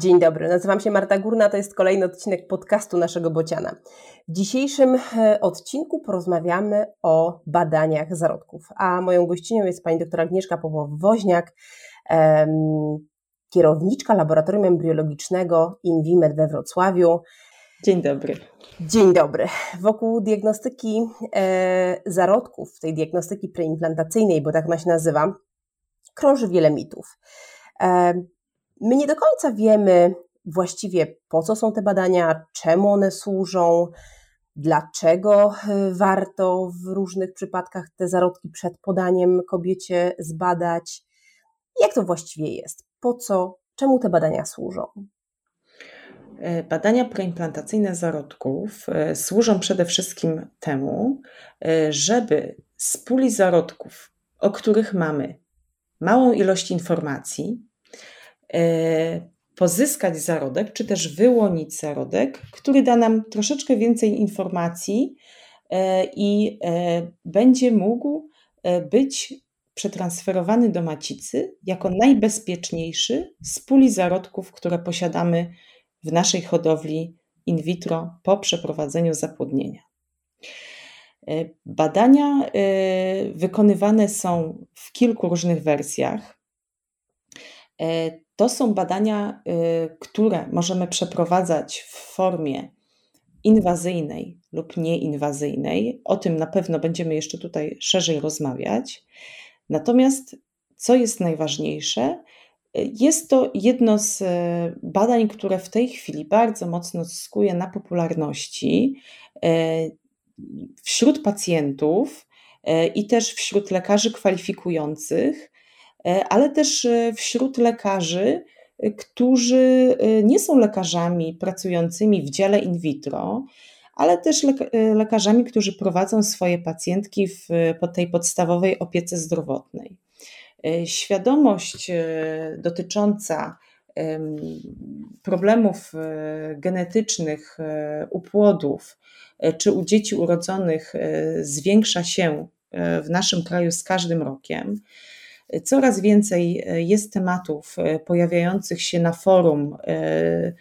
Dzień dobry, nazywam się Marta Górna, to jest kolejny odcinek podcastu naszego Bociana. W dzisiejszym e, odcinku porozmawiamy o badaniach zarodków, a moją gościnią jest pani doktor Agnieszka Popow-Woźniak, kierowniczka Laboratorium Embriologicznego InVimed we Wrocławiu. Dzień dobry. Dzień dobry. Wokół diagnostyki e, zarodków, tej diagnostyki preimplantacyjnej, bo tak ona się nazywa, krąży wiele mitów. E, my nie do końca wiemy właściwie po co są te badania, czemu one służą, dlaczego e, warto w różnych przypadkach te zarodki przed podaniem kobiecie zbadać. Jak to właściwie jest? Po co, czemu te badania służą? E, badania preimplantacyjne zarodków e, służą przede wszystkim temu, żeby z puli zarodków, o których mamy małą ilość informacji, E, pozyskać zarodek, czy też wyłonić zarodek, który da nam troszeczkę więcej informacji e, i e, będzie mógł być przetransferowany do macicy jako najbezpieczniejszy z puli zarodków, które posiadamy w naszej hodowli in vitro po przeprowadzeniu zapłodnienia. Badania wykonywane są w kilku różnych wersjach. To są badania, y, które możemy przeprowadzać w formie inwazyjnej lub nieinwazyjnej. O tym na pewno będziemy jeszcze tutaj szerzej rozmawiać. Natomiast, co jest najważniejsze, y, jest to jedno z y, badań, które w tej chwili bardzo mocno zyskuje na popularności wśród pacjentów i też wśród lekarzy kwalifikujących E, ale też e, wśród lekarzy, e, którzy nie są lekarzami pracującymi w dziale in vitro, ale też lekarzami, którzy prowadzą swoje pacjentki w, tej podstawowej opiece zdrowotnej. Świadomość dotycząca problemów genetycznych u płodów czy u dzieci urodzonych zwiększa się w naszym kraju z każdym rokiem. Coraz więcej e, jest tematów e, pojawiających się na forum, e,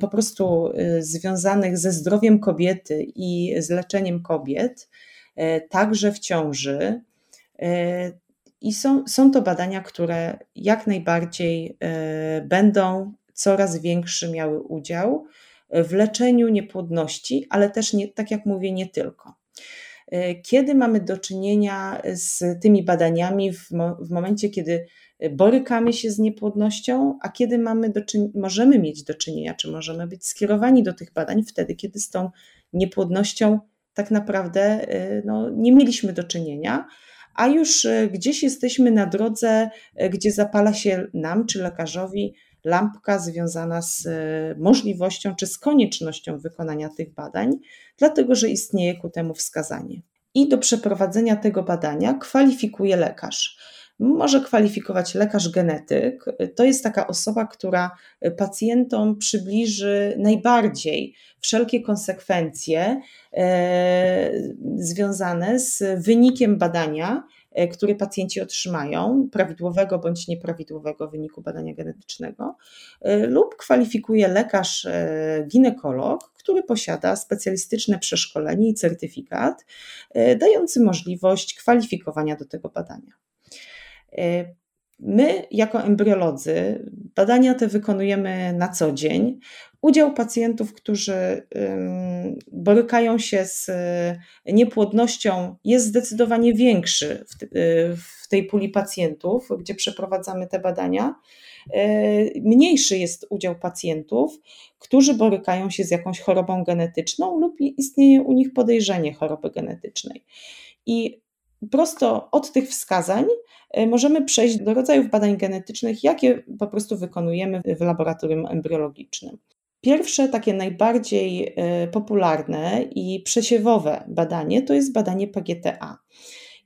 po prostu związanych ze zdrowiem kobiety i z leczeniem kobiet, także w ciąży. I są, są to badania, które jak najbardziej będą coraz większy miały udział w leczeniu niepłodności, ale też, nie, tak jak mówię, nie tylko. E, kiedy mamy do czynienia z tymi badaniami w, mo w momencie, kiedy borykamy się z niepłodnością, a kiedy mamy do możemy mieć do czynienia, czy możemy być skierowani do tych badań wtedy, kiedy z tą niepłodnością tak naprawdę e, no, nie mieliśmy do czynienia, a już e, gdzieś jesteśmy na drodze, gdzie zapala się nam czy lekarzowi lampka związana z e, możliwością czy z koniecznością wykonania tych badań, dlatego że istnieje ku temu wskazanie. I do przeprowadzenia tego badania kwalifikuje lekarz. Może kwalifikować lekarz genetyk. To jest taka osoba, która pacjentom przybliży najbardziej wszelkie konsekwencje e, związane z wynikiem badania E, który pacjenci otrzymają, prawidłowego bądź nieprawidłowego wyniku badania genetycznego, e, lub kwalifikuje lekarz ginekolog, który posiada specjalistyczne przeszkolenie i certyfikat dający możliwość kwalifikowania do tego badania. My, jako embriolodzy, badania te wykonujemy na co dzień. Udział pacjentów, którzy borykają się z y, niepłodnością, jest zdecydowanie większy y, w tej puli pacjentów, gdzie przeprowadzamy te badania. Y, mniejszy jest udział pacjentów, którzy borykają się z jakąś chorobą genetyczną lub istnieje u nich podejrzenie choroby genetycznej. I prosto od tych wskazań możemy przejść do rodzajów badań genetycznych, jakie po prostu wykonujemy w laboratorium embriologicznym. Pierwsze, takie najbardziej e, popularne i przesiewowe badanie to jest badanie PGTA.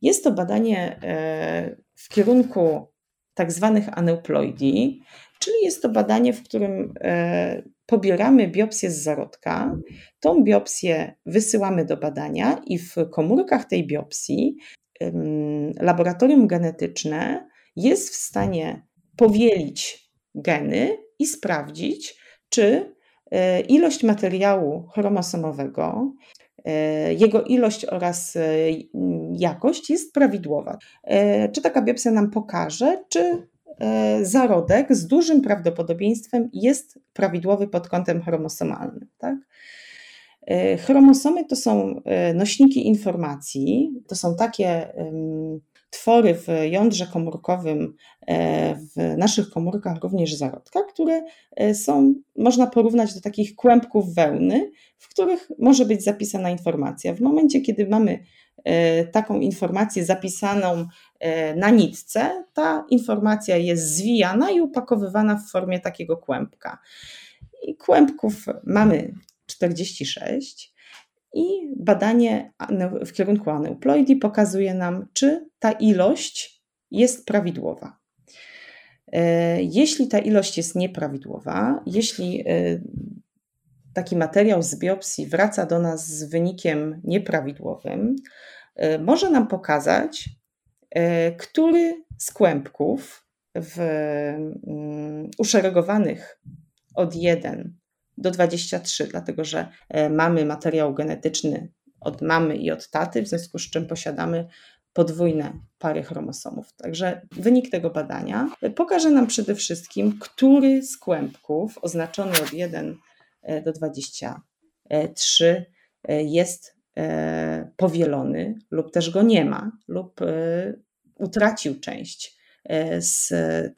Jest to badanie e, w kierunku tak zwanych aneuploidii, czyli jest to badanie, w którym e, pobieramy biopsję z zarodka, tą biopsję wysyłamy do badania i w komórkach tej biopsji laboratorium genetyczne jest w stanie powielić geny i sprawdzić, czy ilość materiału chromosomowego, jego ilość oraz jakość jest prawidłowa. Czy taka biopsja nam pokaże, czy zarodek z dużym prawdopodobieństwem jest prawidłowy pod kątem chromosomalnym. Tak? E, chromosomy to są e, nośniki informacji, to są takie twory w jądrze komórkowym, e, w naszych komórkach również zarodka, które są, można porównać do takich kłębków wełny, w których może być zapisana informacja. W momencie, kiedy mamy taką informację zapisaną na nitce, ta informacja jest zwijana i upakowywana w formie takiego kłębka. I kłębków mamy 46 i badanie w kierunku aneuploidii pokazuje nam, czy ta ilość jest prawidłowa. E, jeśli ta ilość jest nieprawidłowa, jeśli e, taki materiał z biopsji wraca do nas z wynikiem nieprawidłowym, e, może nam pokazać, który z kłębków w mm, uszeregowanych od 1 do 23, dlatego że e, mamy materiał genetyczny od mamy i od taty, w związku z czym posiadamy podwójne pary chromosomów. Także wynik tego badania pokaże nam przede wszystkim, który z kłębków oznaczony od 1 e, do 23 e, jest powielony lub też go nie ma, lub utracił część z,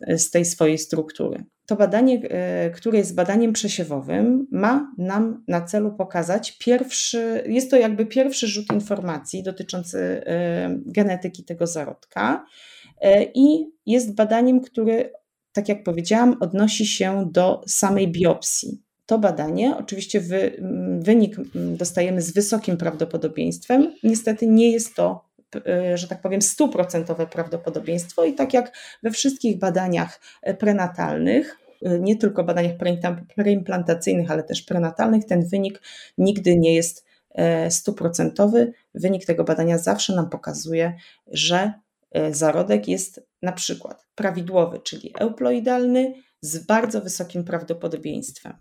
z tej swojej struktury to badanie, e, które jest badaniem przesiewowym, ma nam na celu pokazać pierwszy, jest to jakby pierwszy rzut informacji dotyczący e, genetyki tego zarodka e, i jest badaniem, które, tak jak powiedziałam, odnosi się do samej biopsji. To badanie, oczywiście wy, wynik dostajemy z wysokim prawdopodobieństwem, niestety nie jest to że tak powiem, stuprocentowe prawdopodobieństwo i tak jak we wszystkich badaniach prenatalnych, nie tylko badaniach preimplantacyjnych, ale też prenatalnych, ten wynik nigdy nie jest e, stuprocentowy. Wynik tego badania zawsze nam pokazuje, że e, zarodek jest na przykład prawidłowy, czyli euploidalny z bardzo wysokim prawdopodobieństwem.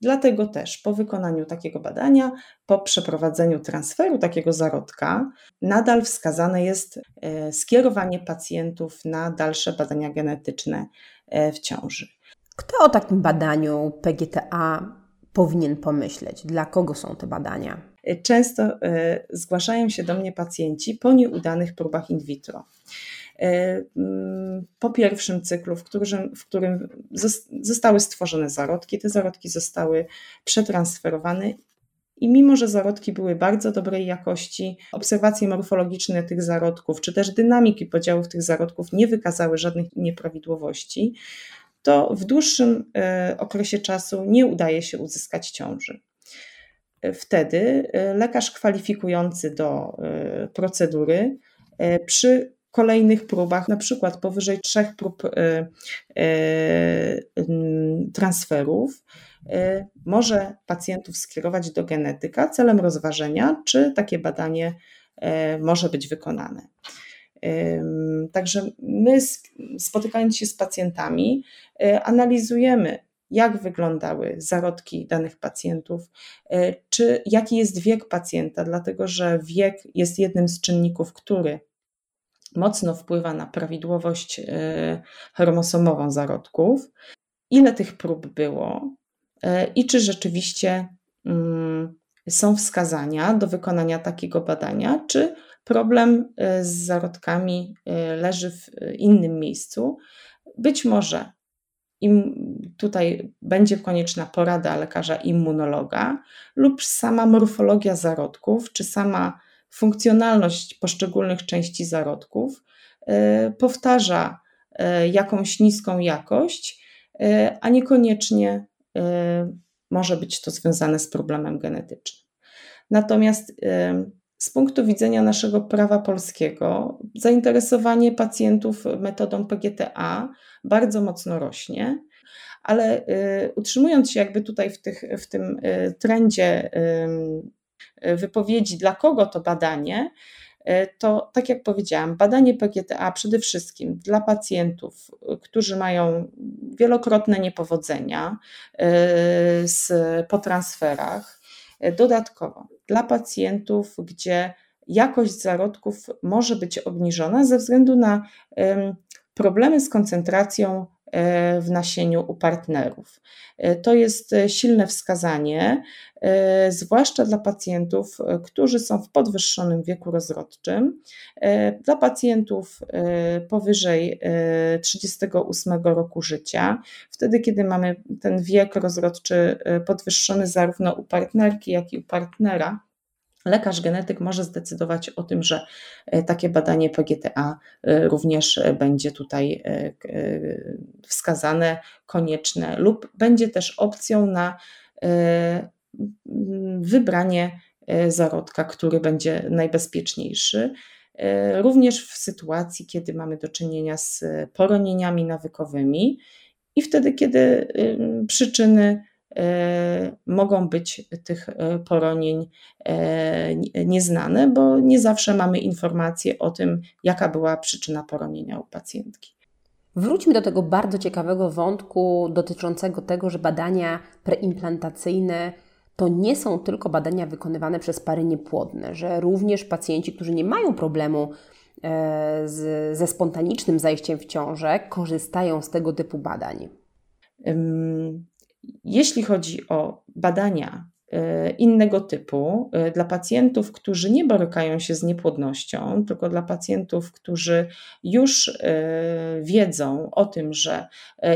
Dlatego też po wykonaniu takiego badania, po przeprowadzeniu transferu takiego zarodka, nadal wskazane jest e, skierowanie pacjentów na dalsze badania genetyczne w ciąży. Kto o takim badaniu PGTA powinien pomyśleć? Dla kogo są te badania? Często e, zgłaszają się do mnie pacjenci po nieudanych próbach in vitro. E, mm, po pierwszym cyklu, w którym, w którym zostały stworzone zarodki, te zarodki zostały przetransferowane i mimo, że zarodki były bardzo dobrej jakości, obserwacje morfologiczne tych zarodków, czy też dynamiki podziałów tych zarodków nie wykazały żadnych nieprawidłowości, to w dłuższym e, okresie czasu nie udaje się uzyskać ciąży. E, wtedy lekarz kwalifikujący do procedury przy kolejnych próbach, na przykład powyżej trzech prób transferów, może pacjentów skierować do genetyka celem rozważenia, czy takie badanie może być wykonane. Także my, spotykając się z pacjentami, analizujemy, jak wyglądały zarodki danych pacjentów, czy jaki jest wiek pacjenta, dlatego że wiek jest jednym z czynników, który mocno wpływa na prawidłowość e, chromosomową zarodków, ile tych prób było i czy rzeczywiście mm, są wskazania do wykonania takiego badania, czy Problem y, z zarodkami y, leży w innym miejscu. Być może im tutaj będzie konieczna porada lekarza immunologa lub sama morfologia zarodków, czy sama funkcjonalność poszczególnych części zarodków y, powtarza jakąś niską jakość, a niekoniecznie może być to związane z problemem genetycznym. Natomiast z punktu widzenia naszego prawa polskiego, zainteresowanie pacjentów metodą PGTA bardzo mocno rośnie, ale utrzymując się jakby tutaj w, tych, w tym trendzie wypowiedzi, dla kogo to badanie, to tak jak powiedziałam, badanie PGTA przede wszystkim dla pacjentów, którzy mają wielokrotne niepowodzenia z, po transferach, dodatkowo dla pacjentów, gdzie jakość zarodków może być obniżona ze względu na problemy z koncentracją e, w nasieniu u partnerów. E, to jest e, silne wskazanie, zwłaszcza dla pacjentów, którzy są w podwyższonym wieku rozrodczym. Dla pacjentów powyżej 38 roku życia, wtedy kiedy mamy ten wiek rozrodczy podwyższony zarówno u partnerki, jak i u partnera, lekarz genetyk może zdecydować o tym, że e, takie badanie PGTA e, również e, będzie tutaj wskazane, konieczne, lub będzie też opcją na wybranie zarodka, który będzie najbezpieczniejszy. Również w sytuacji, kiedy mamy do czynienia z poronieniami nawykowymi i wtedy, kiedy przyczyny mogą być tych e, poronień e, nieznane, bo nie zawsze mamy informacje o tym, jaka była przyczyna poronienia u pacjentki. Wróćmy do tego bardzo ciekawego wątku dotyczącego tego, że badania preimplantacyjne to nie są tylko badania wykonywane przez pary niepłodne, że również pacjenci, którzy nie mają problemu z, ze spontanicznym zajściem w ciążę, korzystają z tego typu badań. Jeśli chodzi o badania e, innego typu e, dla pacjentów, którzy nie borykają się z niepłodnością, tylko dla pacjentów, którzy już e, wiedzą o tym, że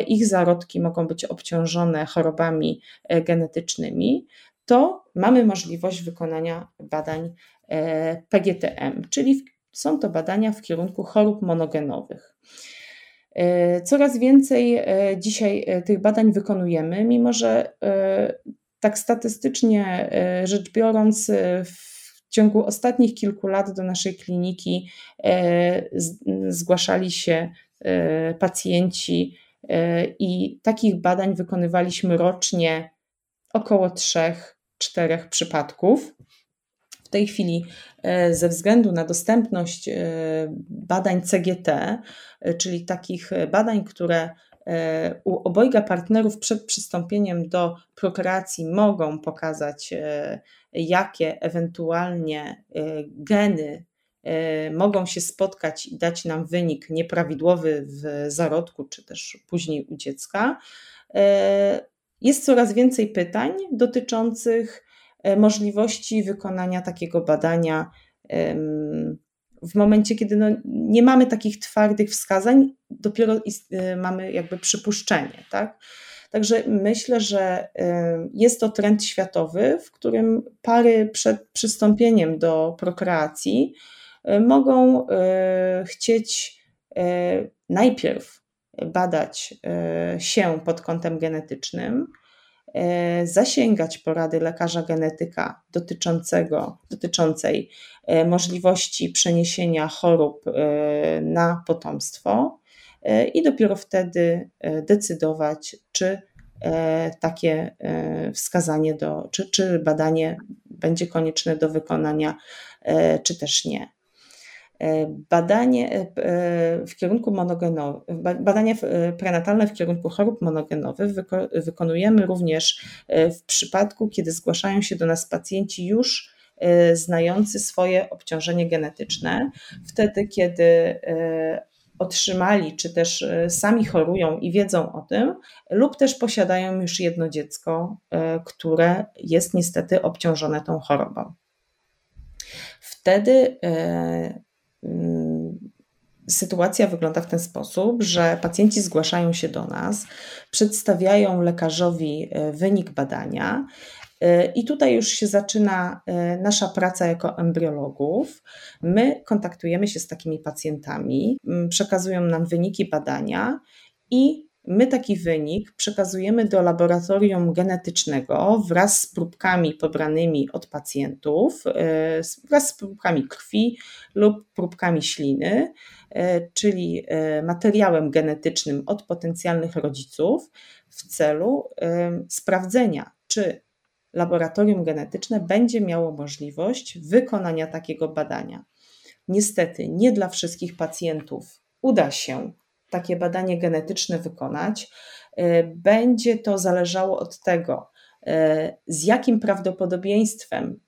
ich zarodki mogą być obciążone chorobami genetycznymi, to mamy możliwość wykonania badań PGTM, czyli są to badania w kierunku chorób monogenowych. E, coraz więcej e, dzisiaj e, tych badań wykonujemy, mimo że tak statystycznie rzecz biorąc, w ciągu ostatnich kilku lat do naszej kliniki zgłaszali się pacjenci i takich badań wykonywaliśmy rocznie około 3-4 przypadków tej chwili e, ze względu na dostępność e, badań CGT, e, czyli takich badań, które u obojga partnerów przed przystąpieniem do prokreacji mogą pokazać, jakie ewentualnie geny mogą się spotkać i dać nam wynik nieprawidłowy w zarodku, czy też później u dziecka. Jest coraz więcej pytań dotyczących możliwości wykonania takiego badania w momencie, kiedy no nie mamy takich twardych wskazań, dopiero e, mamy jakby przypuszczenie. Tak? Także myślę, że e, jest to trend światowy, w którym pary przed przystąpieniem do prokreacji mogą chcieć najpierw badać się pod kątem genetycznym, E, zasięgać porady lekarza genetyka dotyczącego, dotyczącej e, możliwości przeniesienia chorób e, na potomstwo i dopiero wtedy decydować, czy takie wskazanie do, czy, czy badanie będzie konieczne do wykonania, czy też nie. Badanie e, e, w kierunku monogenowym, badania e, prenatalne w kierunku chorób monogenowych wykonujemy również w przypadku, kiedy zgłaszają się do nas pacjenci już znający swoje obciążenie genetyczne, wtedy kiedy otrzymali, czy też sami chorują i wiedzą o tym, lub też posiadają już jedno dziecko, które jest niestety obciążone tą chorobą. Wtedy sytuacja wygląda w ten sposób, że pacjenci zgłaszają się do nas, przedstawiają lekarzowi e, wynik badania. E, I tutaj już się zaczyna e, nasza praca jako embriologów. My kontaktujemy się z takimi pacjentami, przekazują nam wyniki badania i My taki wynik przekazujemy do laboratorium genetycznego wraz z próbkami pobranymi od pacjentów, e, wraz z próbkami krwi lub próbkami śliny, e, czyli e, materiałem genetycznym od potencjalnych rodziców w celu sprawdzenia, czy laboratorium genetyczne będzie miało możliwość wykonania takiego badania. niestety nie dla wszystkich pacjentów uda się takie badanie genetyczne wykonać, będzie to zależało od tego, z jakim prawdopodobieństwem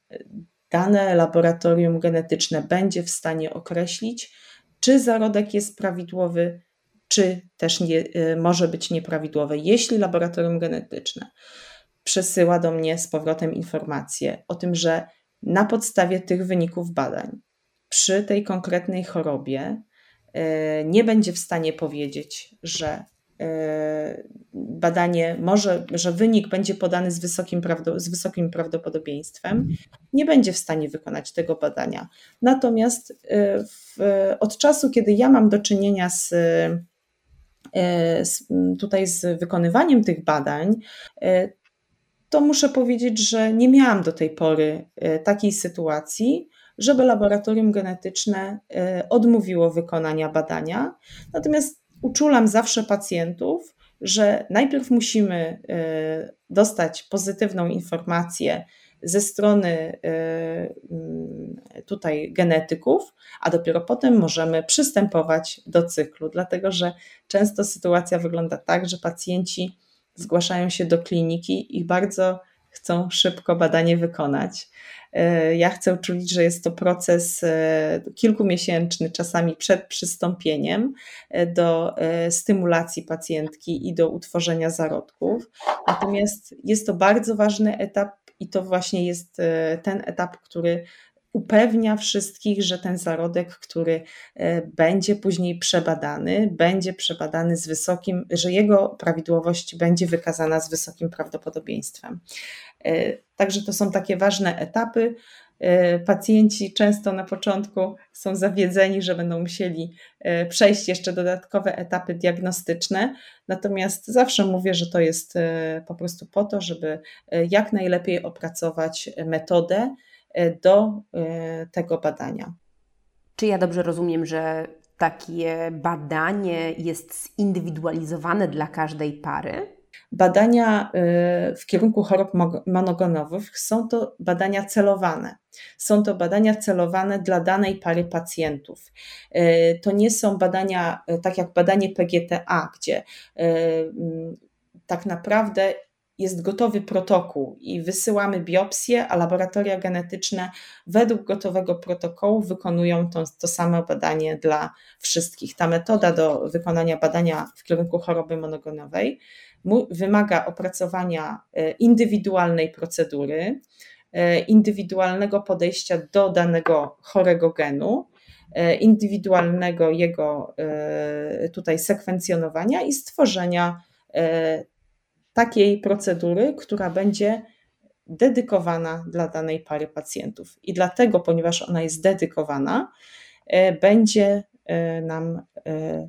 dane laboratorium genetyczne będzie w stanie określić, czy zarodek jest prawidłowy, czy też nie, może być nieprawidłowy. Jeśli laboratorium genetyczne przesyła do mnie z powrotem informację o tym, że na podstawie tych wyników badań przy tej konkretnej chorobie nie będzie w stanie powiedzieć, że y, badanie może, że wynik będzie podany z wysokim, z wysokim prawdopodobieństwem, nie będzie w stanie wykonać tego badania. Natomiast w, od czasu, kiedy ja mam do czynienia z E, tutaj z wykonywaniem tych badań, e, to muszę powiedzieć, że nie miałam do tej pory e, takiej sytuacji, żeby laboratorium genetyczne odmówiło wykonania badania. Natomiast uczulam zawsze pacjentów, że najpierw musimy dostać pozytywną informację ze strony tutaj genetyków, a dopiero potem możemy przystępować do cyklu, dlatego że często sytuacja wygląda tak, że pacjenci zgłaszają się do kliniki i bardzo chcą szybko badanie wykonać. E, ja chcę uczulić, że jest to proces e, kilkumiesięczny, czasami przed przystąpieniem e, do stymulacji pacjentki i do utworzenia zarodków. Natomiast jest to bardzo ważny etap i to właśnie jest ten etap, który upewnia wszystkich, że ten zarodek, który e, będzie później przebadany, będzie przebadany z wysokim, że jego prawidłowość będzie wykazana z wysokim prawdopodobieństwem. E, także to są takie ważne etapy. E, pacjenci często na początku są zawiedzeni, że będą musieli przejść jeszcze dodatkowe etapy diagnostyczne, natomiast zawsze mówię, że to jest po prostu po to, żeby jak najlepiej opracować metodę, do e, tego badania. Czy ja dobrze rozumiem, że takie badanie jest zindywidualizowane dla każdej pary? Badania e, w kierunku chorób monogonowych są to badania celowane. Są to badania celowane dla danej pary pacjentów. To nie są badania tak jak badanie PGTA, gdzie tak naprawdę jest gotowy protokół i wysyłamy biopsję, a laboratoria genetyczne według gotowego protokołu wykonują to, to samo badanie dla wszystkich. Ta metoda do wykonania badania w kierunku choroby monogonowej wymaga opracowania e, indywidualnej procedury, e, indywidualnego podejścia do danego chorego genu, e, indywidualnego jego tutaj sekwencjonowania i stworzenia takiej procedury, która będzie dedykowana dla danej pary pacjentów. I dlatego, ponieważ ona jest dedykowana, e, będzie e, nam e,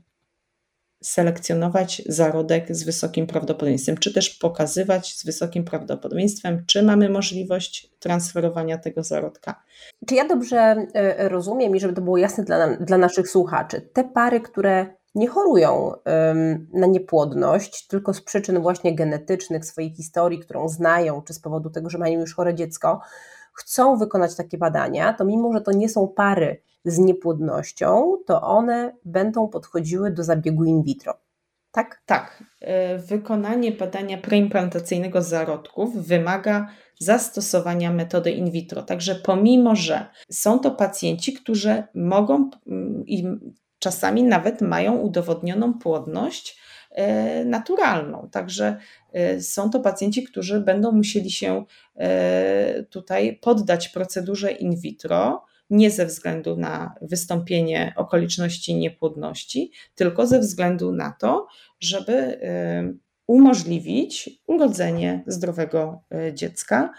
selekcjonować zarodek z wysokim prawdopodobieństwem, czy też pokazywać z wysokim prawdopodobieństwem, czy mamy możliwość transferowania tego zarodka. Czy ja dobrze rozumiem i żeby to było jasne dla, dla naszych słuchaczy, te pary, które nie chorują na niepłodność, tylko z przyczyn właśnie genetycznych, swojej historii, którą znają, czy z powodu tego, że mają już chore dziecko, chcą wykonać takie badania, to mimo, że to nie są pary z niepłodnością, to one będą podchodziły do zabiegu in vitro. Tak? Tak. E, wykonanie badania preimplantacyjnego zarodków wymaga zastosowania metody in vitro. Także pomimo, że są to pacjenci, którzy mogą mm, i czasami nawet mają udowodnioną płodność e, naturalną. Także e, są to pacjenci, którzy będą musieli się e, tutaj poddać procedurze in vitro, nie ze względu na wystąpienie okoliczności niepłodności, tylko ze względu na to, żeby umożliwić urodzenie zdrowego dziecka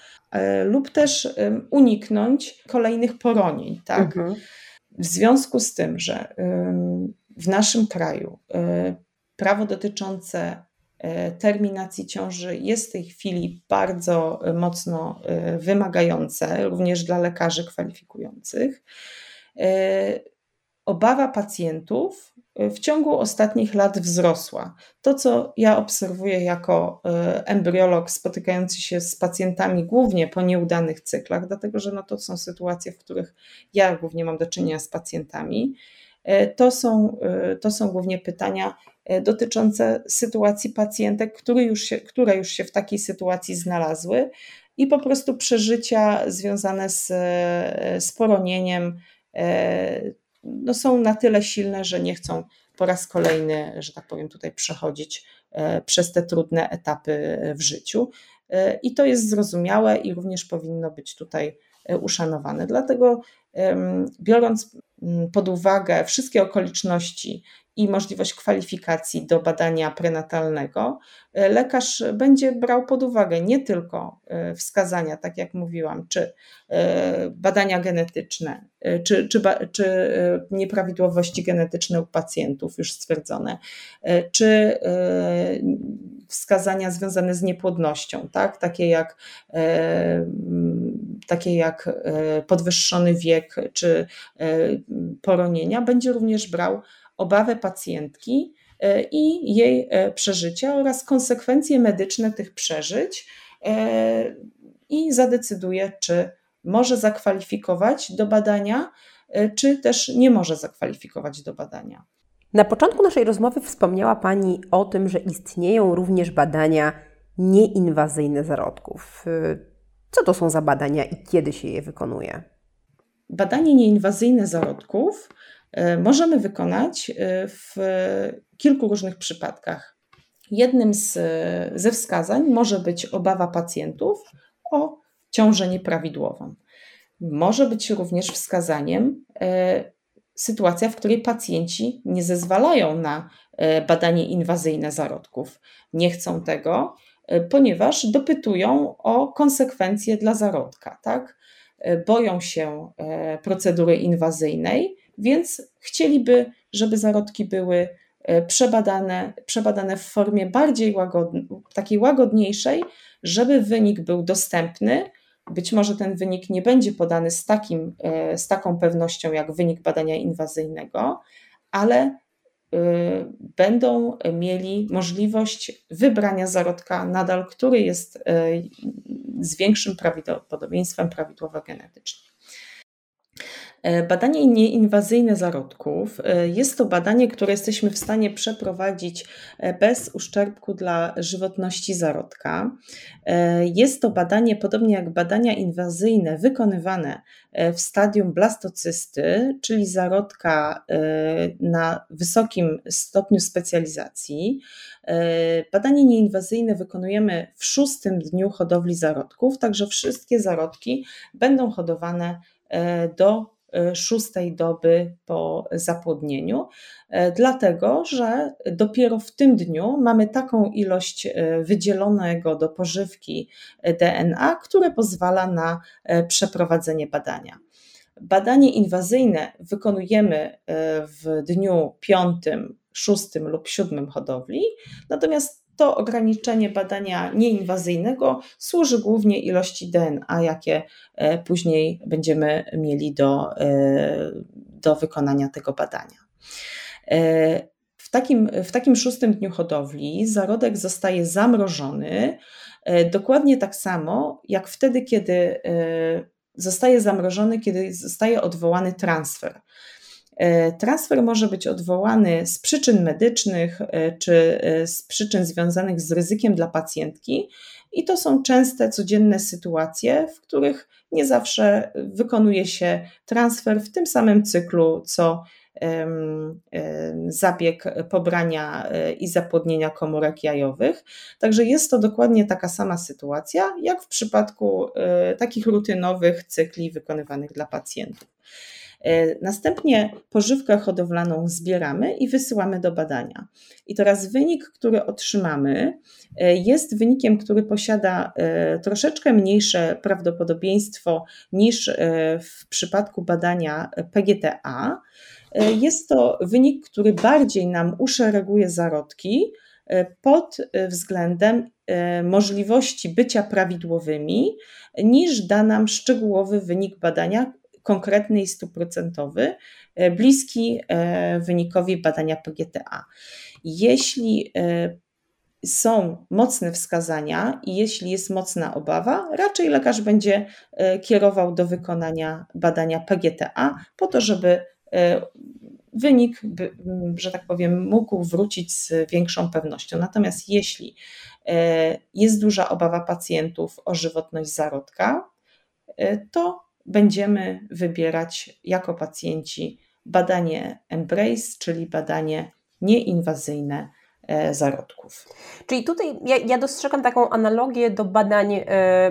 lub też uniknąć kolejnych poronień. Tak? Mhm. W związku z tym, że w naszym kraju y, prawo dotyczące y, terminacji ciąży jest w tej chwili bardzo mocno y, wymagające, również dla lekarzy kwalifikujących. Obawa pacjentów w ciągu ostatnich lat wzrosła. To, co ja obserwuję jako e, embryolog spotykający się z pacjentami głównie po nieudanych cyklach, dlatego że no to są sytuacje, w których ja głównie mam do czynienia z pacjentami, e, to są, to są głównie pytania dotyczące sytuacji pacjentek, które już, się, które już się w takiej sytuacji znalazły i po prostu przeżycia związane z, z poronieniem no są na tyle silne, że nie chcą po raz kolejny, że tak powiem, tutaj przechodzić e, przez te trudne etapy w życiu. E, I to jest zrozumiałe i również powinno być tutaj uszanowane. Dlatego, biorąc pod uwagę wszystkie okoliczności i możliwość kwalifikacji do badania prenatalnego, e, lekarz będzie brał pod uwagę nie tylko e, wskazania, tak jak mówiłam, czy e, badania genetyczne, czy, czy, czy nieprawidłowości genetyczne u pacjentów już stwierdzone, czy wskazania związane z niepłodnością, tak? takie, jak, takie jak podwyższony wiek czy poronienia, będzie również brał obawę pacjentki e, i jej e, przeżycia oraz konsekwencje medyczne tych przeżyć e, i zadecyduje, czy może zakwalifikować do badania, czy też nie może zakwalifikować do badania. Na początku naszej rozmowy wspomniała Pani o tym, że istnieją również badania nieinwazyjne zarodków. Co to są za badania i kiedy się je wykonuje? Badanie nieinwazyjne zarodków E, możemy wykonać e, w kilku różnych przypadkach. Jednym z, ze wskazań może być obawa pacjentów o ciążę nieprawidłową. Może być również wskazaniem e, sytuacja, w której pacjenci nie zezwalają na badanie inwazyjne zarodków. Nie chcą tego, ponieważ dopytują o konsekwencje dla zarodka. Tak? Boją się procedury inwazyjnej więc chcieliby, żeby zarodki były e, przebadane, przebadane w formie bardziej łagodnej, takiej łagodniejszej, żeby wynik był dostępny. Być może ten wynik nie będzie podany z, takim, e, z taką pewnością jak wynik badania inwazyjnego, ale e, będą mieli możliwość wybrania zarodka nadal, który jest z większym prawdopodobieństwem prawidłowo genetycznie. E, badanie nieinwazyjne zarodków e, jest to badanie, które jesteśmy w stanie przeprowadzić e, bez uszczerbku dla żywotności zarodka. Jest to badanie, podobnie jak badania inwazyjne, wykonywane w stadium blastocysty, czyli zarodka na wysokim stopniu specjalizacji. Badanie nieinwazyjne wykonujemy w szóstym dniu hodowli zarodków, także wszystkie zarodki będą hodowane do szóstej doby po zapłodnieniu, e, dlatego że dopiero w tym dniu mamy taką ilość e, wydzielonego do pożywki DNA, które pozwala na przeprowadzenie badania. Badanie inwazyjne wykonujemy w dniu piątym, szóstym lub siódmym hodowli, natomiast to ograniczenie badania nieinwazyjnego służy głównie ilości DNA, jakie e, później będziemy mieli do, e, do wykonania tego badania. E, w takim, w takim szóstym dniu hodowli zarodek zostaje zamrożony, dokładnie tak samo jak wtedy, kiedy zostaje zamrożony, kiedy zostaje odwołany transfer. E, transfer może być odwołany z przyczyn medycznych e, czy e, z przyczyn związanych z ryzykiem dla pacjentki, i to są częste, codzienne sytuacje, w których nie zawsze wykonuje się transfer w tym samym cyklu, co zabieg pobrania i zapłodnienia komórek jajowych. Także jest to dokładnie taka sama sytuacja, jak w przypadku takich rutynowych cykli wykonywanych dla pacjentów. E, następnie pożywkę hodowlaną zbieramy i wysyłamy do badania. I teraz wynik, który otrzymamy, e, jest wynikiem, który posiada e, troszeczkę mniejsze prawdopodobieństwo niż w przypadku badania PGTA. Jest to wynik, który bardziej nam uszereguje zarodki pod względem możliwości bycia prawidłowymi, niż da nam szczegółowy wynik badania, konkretny i stuprocentowy, bliski wynikowi badania PGTA. Jeśli są mocne wskazania i jeśli jest mocna obawa, raczej lekarz będzie kierował do wykonania badania PGTA po to, żeby wynik, że tak powiem, mógł wrócić z większą pewnością. Natomiast jeśli e, jest duża obawa pacjentów o żywotność zarodka, e, to będziemy wybierać jako pacjenci badanie Embrace, czyli badanie nieinwazyjne e, zarodków. Czyli tutaj ja, ja, dostrzegam taką analogię do badań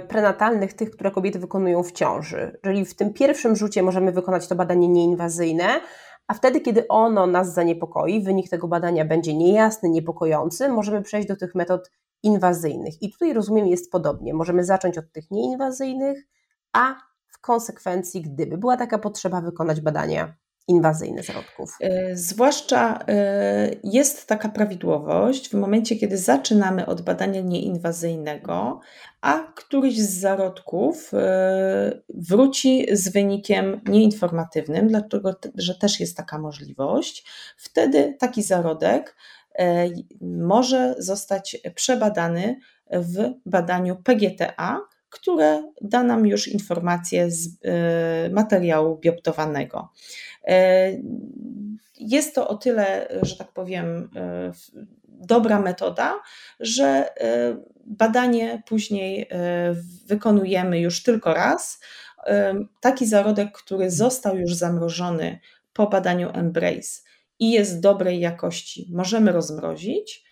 prenatalnych, tych, które kobiety wykonują w ciąży. Czyli w tym pierwszym rzucie możemy wykonać to badanie nieinwazyjne, a wtedy, kiedy ono nas zaniepokoi, wynik tego badania będzie niejasny, niepokojący, możemy przejść do tych metod inwazyjnych. I tutaj rozumiem, jest podobnie. Możemy zacząć od tych nieinwazyjnych, a konsekwencji, gdyby była taka potrzeba, wykonać badania inwazyjne zarodków. E, zwłaszcza e, jest taka prawidłowość w momencie, kiedy zaczynamy od badania nieinwazyjnego, a któryś z zarodków e, wróci z wynikiem nieinformatywnym, dlatego że też jest taka możliwość. Wtedy taki zarodek może zostać przebadany w badaniu PGTA, które da nam już informacje z materiału bioptowanego. E, jest to o tyle, że tak powiem, e, dobra metoda, że badanie później wykonujemy już tylko raz. Taki zarodek, który został już zamrożony po badaniu Embrace i jest dobrej jakości, możemy rozmrozić,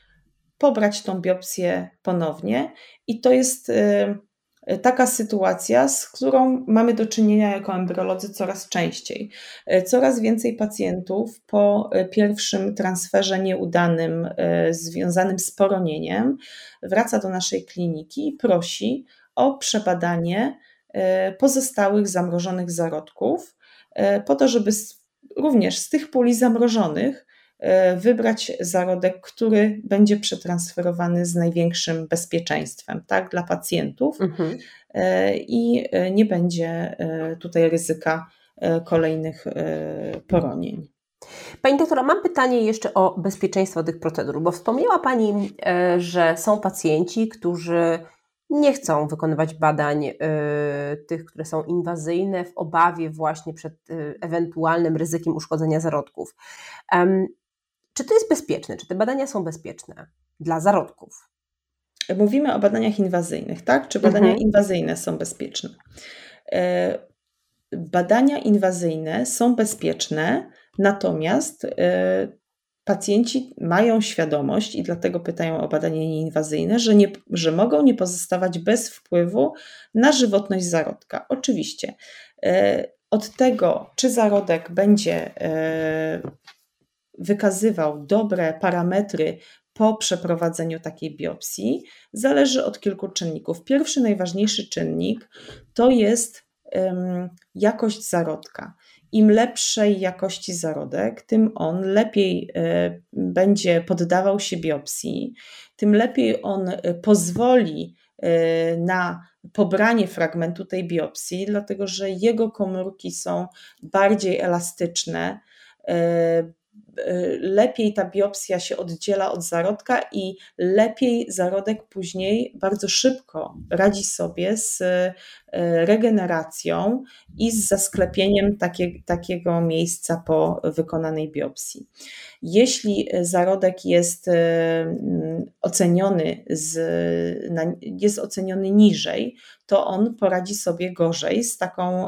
pobrać tą biopsję ponownie i to jest taka sytuacja, z którą mamy do czynienia jako embryolodzy coraz częściej. E, coraz więcej pacjentów po e, pierwszym transferze nieudanym związanym z poronieniem wraca do naszej kliniki i prosi o przebadanie pozostałych zamrożonych zarodków, po to, żeby również z tych puli zamrożonych E, wybrać zarodek, który będzie przetransferowany z największym bezpieczeństwem tak, dla pacjentów mhm. E, i e, nie będzie tutaj ryzyka kolejnych poronień. Pani doktora, mam pytanie jeszcze o bezpieczeństwo tych procedur, bo wspomniała Pani, że są pacjenci, którzy nie chcą wykonywać badań tych, które są inwazyjne, w obawie właśnie przed ewentualnym ryzykiem uszkodzenia zarodków. Czy to jest bezpieczne? Czy te badania są bezpieczne dla zarodków? Mówimy o badaniach inwazyjnych, tak? Czy badania mhm. inwazyjne są bezpieczne? E, badania inwazyjne są bezpieczne, natomiast e, pacjenci mają świadomość i dlatego pytają o badania nieinwazyjne, że, nie, że mogą nie pozostawać bez wpływu na żywotność zarodka. Oczywiście e, od tego, czy zarodek będzie wykazywał dobre parametry po przeprowadzeniu takiej biopsji, zależy od kilku czynników. Pierwszy, najważniejszy czynnik to jest um, jakość zarodka. Im lepszej jakości zarodek, tym on lepiej y, będzie poddawał się biopsji, tym lepiej on y, pozwoli y, na pobranie fragmentu tej biopsji, dlatego że jego komórki są bardziej elastyczne, lepiej ta biopsja się oddziela od zarodka i lepiej zarodek później bardzo szybko radzi sobie z y, regeneracją i z zasklepieniem takie, takiego miejsca po wykonanej biopsji. Jeśli zarodek jest y, oceniony, z, jest oceniony niżej, to on poradzi sobie gorzej z, taką,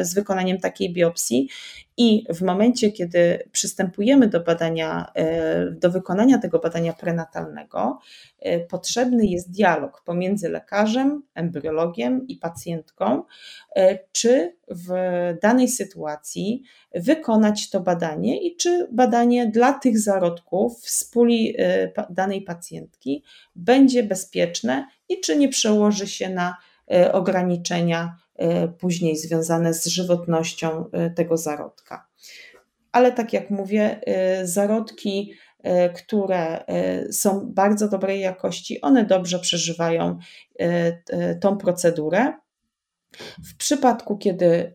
z wykonaniem takiej biopsji. I w momencie, kiedy przystępujemy do badania, e, do wykonania tego badania prenatalnego, e, potrzebny jest dialog pomiędzy lekarzem, embryologiem i pacjentką, e, czy w danej sytuacji wykonać to badanie i czy badanie dla tych zarodków z puli danej pacjentki będzie bezpieczne i czy nie przełoży się na ograniczenia E, później związane z żywotnością tego zarodka. Ale tak jak mówię, zarodki, które są bardzo dobrej jakości, one dobrze przeżywają tą procedurę. W przypadku, kiedy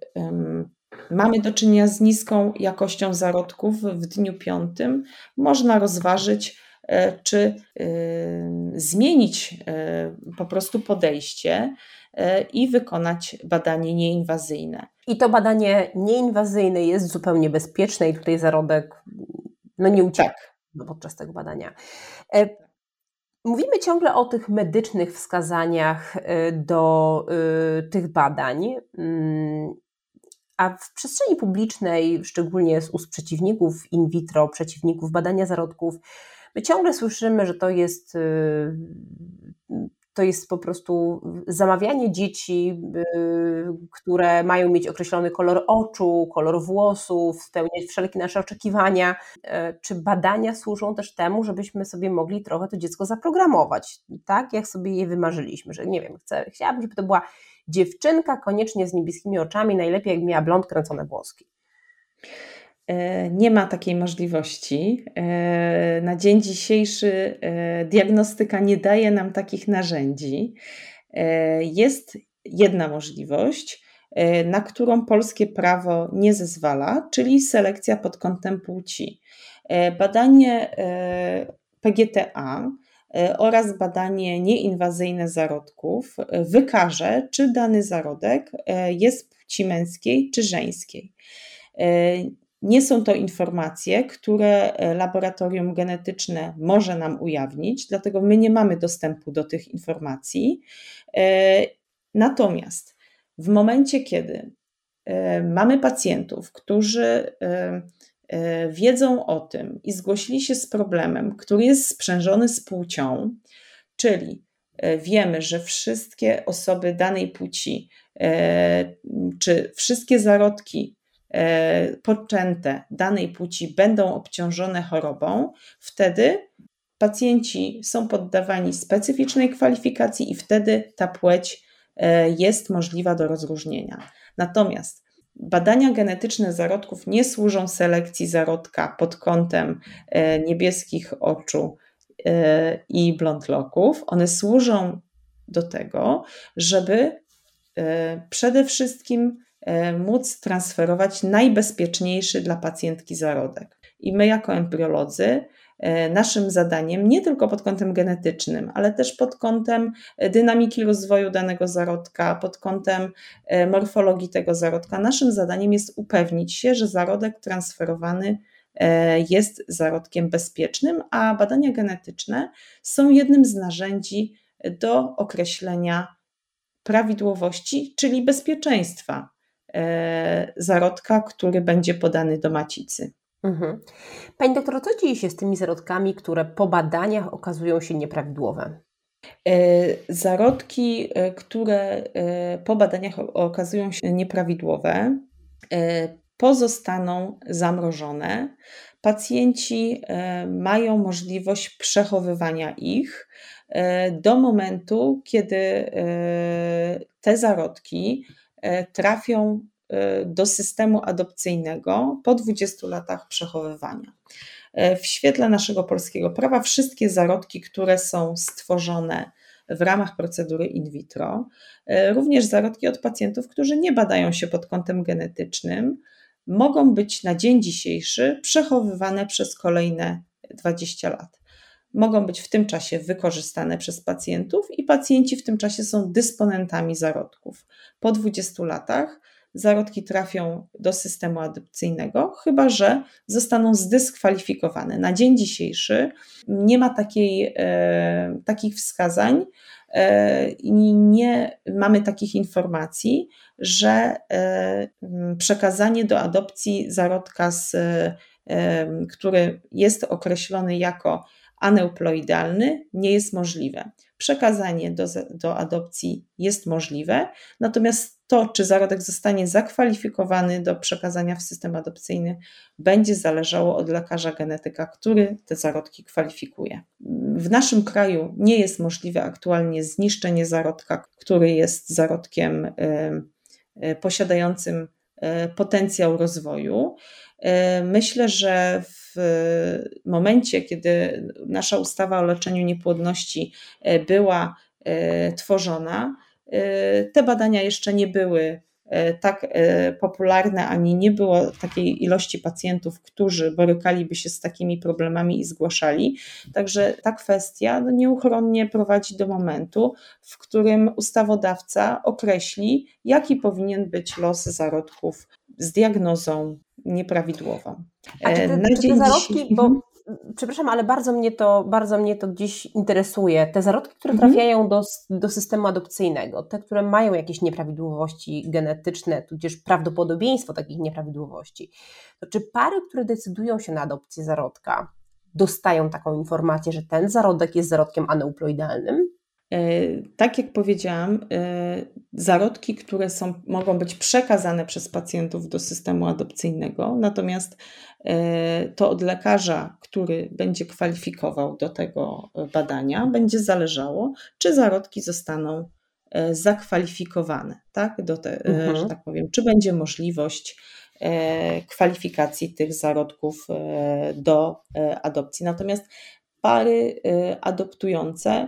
mamy do czynienia z niską jakością zarodków w dniu piątym, można rozważyć, e, czy zmienić po prostu podejście i wykonać badanie nieinwazyjne. I to badanie nieinwazyjne jest zupełnie bezpieczne i tutaj zarodek no nie ucieka tak. podczas tego badania. E, mówimy ciągle o tych medycznych wskazaniach e, do e, tych badań, mm, a w przestrzeni publicznej, szczególnie z ust przeciwników in vitro, przeciwników badania zarodków, my ciągle słyszymy, że to jest to jest po prostu zamawianie dzieci, y, które mają mieć określony kolor oczu, kolor włosów, spełniać wszelkie nasze oczekiwania. E, czy badania służą też temu, żebyśmy sobie mogli trochę to dziecko zaprogramować, tak jak sobie je wymarzyliśmy, że nie wiem, chcę, chciałabym, żeby to była dziewczynka koniecznie z niebieskimi oczami, najlepiej jak miała blond kręcone włoski. E, nie ma takiej możliwości. E, na dzień dzisiejszy e, diagnostyka nie daje nam takich narzędzi. Jest jedna możliwość, na którą polskie prawo nie zezwala, czyli selekcja pod kątem płci. Badanie PGTA oraz badanie nieinwazyjne zarodków wykaże, czy dany zarodek jest płci męskiej czy żeńskiej. Nie są to informacje, które e, laboratorium genetyczne może nam ujawnić, dlatego my nie mamy dostępu do tych informacji. E, natomiast w momencie, kiedy e, mamy pacjentów, którzy wiedzą o tym i zgłosili się z problemem, który jest sprzężony z płcią, czyli wiemy, że wszystkie osoby danej płci, czy wszystkie zarodki E, poczęte danej płci będą obciążone chorobą, wtedy pacjenci są poddawani specyficznej kwalifikacji i wtedy ta płeć e, jest możliwa do rozróżnienia. Natomiast badania genetyczne zarodków nie służą selekcji zarodka pod kątem e, niebieskich oczu i blondloków. One służą do tego, żeby przede wszystkim E, móc transferować najbezpieczniejszy dla pacjentki zarodek. I my, jako embriolodzy, e, naszym zadaniem, nie tylko pod kątem genetycznym, ale też pod kątem e, dynamiki rozwoju danego zarodka, pod kątem morfologii tego zarodka, naszym zadaniem jest upewnić się, że zarodek transferowany jest zarodkiem bezpiecznym, a badania genetyczne są jednym z narzędzi do określenia prawidłowości, czyli bezpieczeństwa E, zarodka, który będzie podany do macicy. Mhm. Pani doktor, co dzieje się z tymi zarodkami, które po badaniach okazują się nieprawidłowe? E, zarodki, e, które po badaniach okazują się nieprawidłowe, pozostaną zamrożone. Pacjenci mają możliwość przechowywania ich do momentu, kiedy te zarodki E, trafią e, do systemu adopcyjnego po 20 latach przechowywania. E, w świetle naszego polskiego prawa wszystkie zarodki, które są stworzone w ramach procedury in vitro, również zarodki od pacjentów, którzy nie badają się pod kątem genetycznym, mogą być na dzień dzisiejszy przechowywane przez kolejne 20 lat mogą być w tym czasie wykorzystane przez pacjentów i pacjenci w tym czasie są dysponentami zarodków. Po 20 latach zarodki trafią do systemu adopcyjnego, chyba że zostaną zdyskwalifikowane. Na dzień dzisiejszy nie ma takiej, e, takich wskazań e, i nie mamy takich informacji, że e, przekazanie do adopcji zarodka, z, e, który jest określony jako aneuploidalny nie jest możliwe. Przekazanie do, do adopcji jest możliwe, natomiast to, czy zarodek zostanie zakwalifikowany do przekazania w system adopcyjny, będzie zależało od lekarza genetyka, który te zarodki kwalifikuje. W naszym kraju nie jest możliwe aktualnie zniszczenie zarodka, który jest zarodkiem y, y, posiadającym y, potencjał rozwoju. Myślę, że w momencie, kiedy nasza ustawa o leczeniu niepłodności była tworzona, te badania jeszcze nie były E, tak e, popularne, ani nie było takiej ilości pacjentów, którzy borykaliby się z takimi problemami i zgłaszali. Także ta kwestia no, nieuchronnie prowadzi do momentu, w którym ustawodawca określi, jaki powinien być los zarodków z diagnozą nieprawidłową. A czy te, e, czy te zarodki, bo mhm przepraszam, ale bardzo mnie to, bardzo mnie to dziś interesuje. Te zarodki, które mhm. trafiają do, do systemu adopcyjnego, te, które mają jakieś nieprawidłowości genetyczne, tudzież prawdopodobieństwo takich nieprawidłowości, to czy pary, które decydują się na adopcję zarodka, dostają taką informację, że ten zarodek jest zarodkiem aneuploidalnym? E, tak jak powiedziałam, e, zarodki, które są, mogą być przekazane przez pacjentów do systemu adopcyjnego, natomiast e, to od lekarza, który będzie kwalifikował do tego badania, będzie zależało, czy zarodki zostaną zakwalifikowane, tak, do te, mhm. że tak powiem, czy będzie możliwość kwalifikacji tych zarodków do adopcji. Natomiast pary adoptujące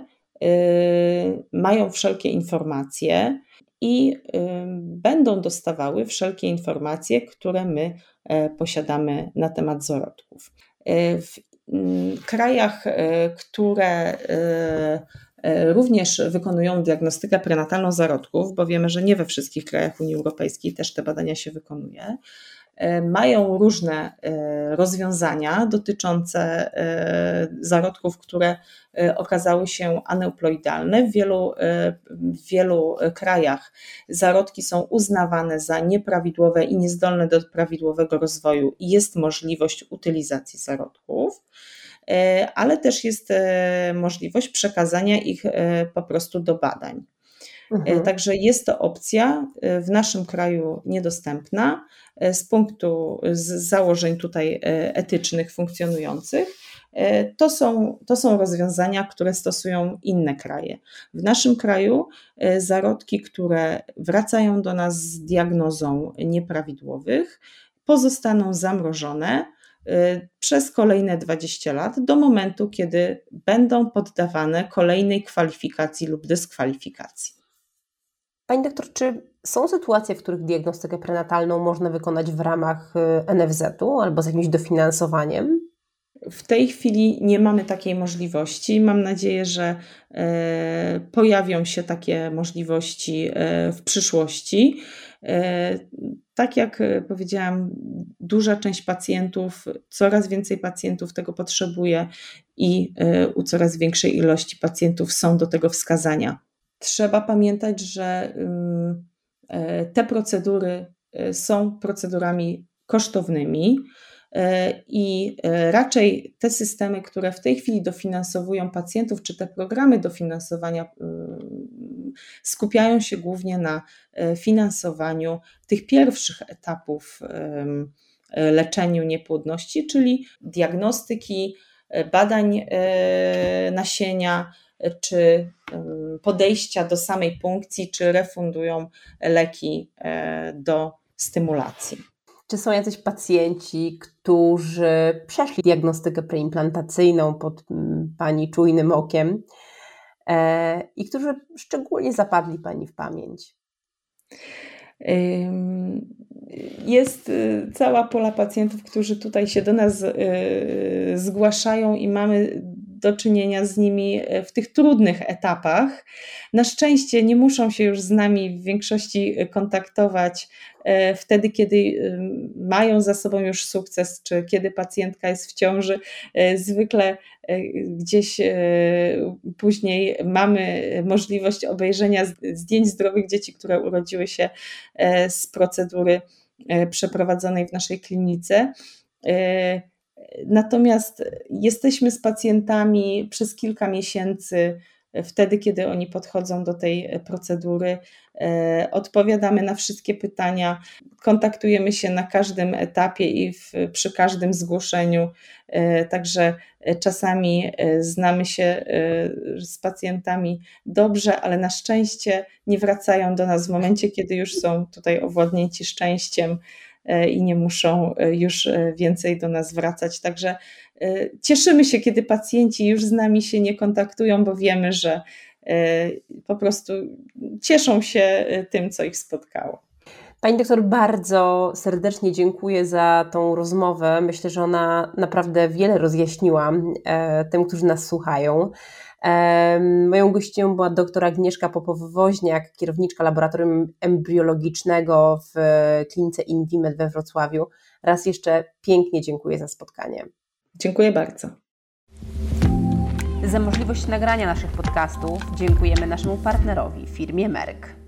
mają wszelkie informacje i y, będą dostawały wszelkie informacje, które my e, posiadamy na temat zarodków. E, w mm, krajach, e, które również wykonują diagnostykę prenatalną zarodków, bo wiemy, że nie we wszystkich krajach Unii Europejskiej też te badania się wykonuje, mają różne e, rozwiązania dotyczące e, zarodków, które okazały się aneuploidalne. W wielu, w wielu krajach zarodki są uznawane za nieprawidłowe i niezdolne do prawidłowego rozwoju i jest możliwość utylizacji zarodków ale też jest możliwość przekazania ich po prostu do badań. Mhm. Także jest to opcja w naszym kraju niedostępna. E, z punktu z założeń tutaj e, etycznych funkcjonujących, e, to są, to są rozwiązania, które stosują inne kraje. W naszym kraju zarodki, które wracają do nas z diagnozą nieprawidłowych, pozostaną zamrożone przez kolejne 20 lat do momentu, kiedy będą poddawane kolejnej kwalifikacji lub dyskwalifikacji. Pani doktor, czy są sytuacje, w których diagnostykę prenatalną można wykonać w ramach y, NFZ-u albo z jakimś dofinansowaniem? W tej chwili nie mamy takiej możliwości. Mam nadzieję, że e, pojawią się takie możliwości e, w przyszłości. Tak jak powiedziałam, duża część pacjentów, coraz więcej pacjentów tego potrzebuje i u coraz większej ilości pacjentów są do tego wskazania trzeba pamiętać, że e, te procedury e, są procedurami kosztownymi e, i raczej te systemy, które w tej chwili dofinansowują pacjentów, czy te programy dofinansowania skupiają się głównie na finansowaniu tych pierwszych etapów leczeniu niepłodności, czyli diagnostyki, badań nasienia, czy podejścia do samej punkcji, czy refundują leki e, do stymulacji. Czy są jacyś pacjenci, którzy przeszli diagnostykę preimplantacyjną pod Pani czujnym okiem e, i którzy szczególnie zapadli Pani w pamięć? Jest y, cała pola pacjentów, którzy tutaj się do nas y, zgłaszają i mamy do czynienia z nimi e, w tych trudnych etapach. Na szczęście nie muszą się już z nami w większości e, kontaktować e, wtedy, kiedy mają za sobą już sukces, czy kiedy pacjentka jest w ciąży. Zwykle gdzieś później mamy możliwość obejrzenia zdjęć zdrowych dzieci, które urodziły się z procedury przeprowadzonej w naszej klinice. Natomiast jesteśmy z pacjentami przez kilka miesięcy, wtedy, kiedy oni podchodzą do tej procedury, e, odpowiadamy na wszystkie pytania, kontaktujemy się na każdym etapie i w, przy każdym zgłoszeniu. E, także czasami e, znamy się z pacjentami dobrze, ale na szczęście nie wracają do nas w momencie, kiedy już są tutaj owładnięci szczęściem i nie muszą e, już e, więcej do nas wracać. Także cieszymy się, kiedy pacjenci już z nami się nie kontaktują, bo wiemy, że po prostu cieszą się tym, co ich spotkało. Pani doktor, bardzo serdecznie dziękuję za tą rozmowę. Myślę, że ona naprawdę wiele rozjaśniła e, tym, którzy nas słuchają. E, moją gościem była doktor Agnieszka Popow-Woźniak, kierowniczka laboratorium embriologicznego w klinice Invimed we Wrocławiu. Raz jeszcze pięknie dziękuję za spotkanie. Dziękuję bardzo. Za możliwość nagrania naszych podcastów dziękujemy naszemu partnerowi, firmie Merck.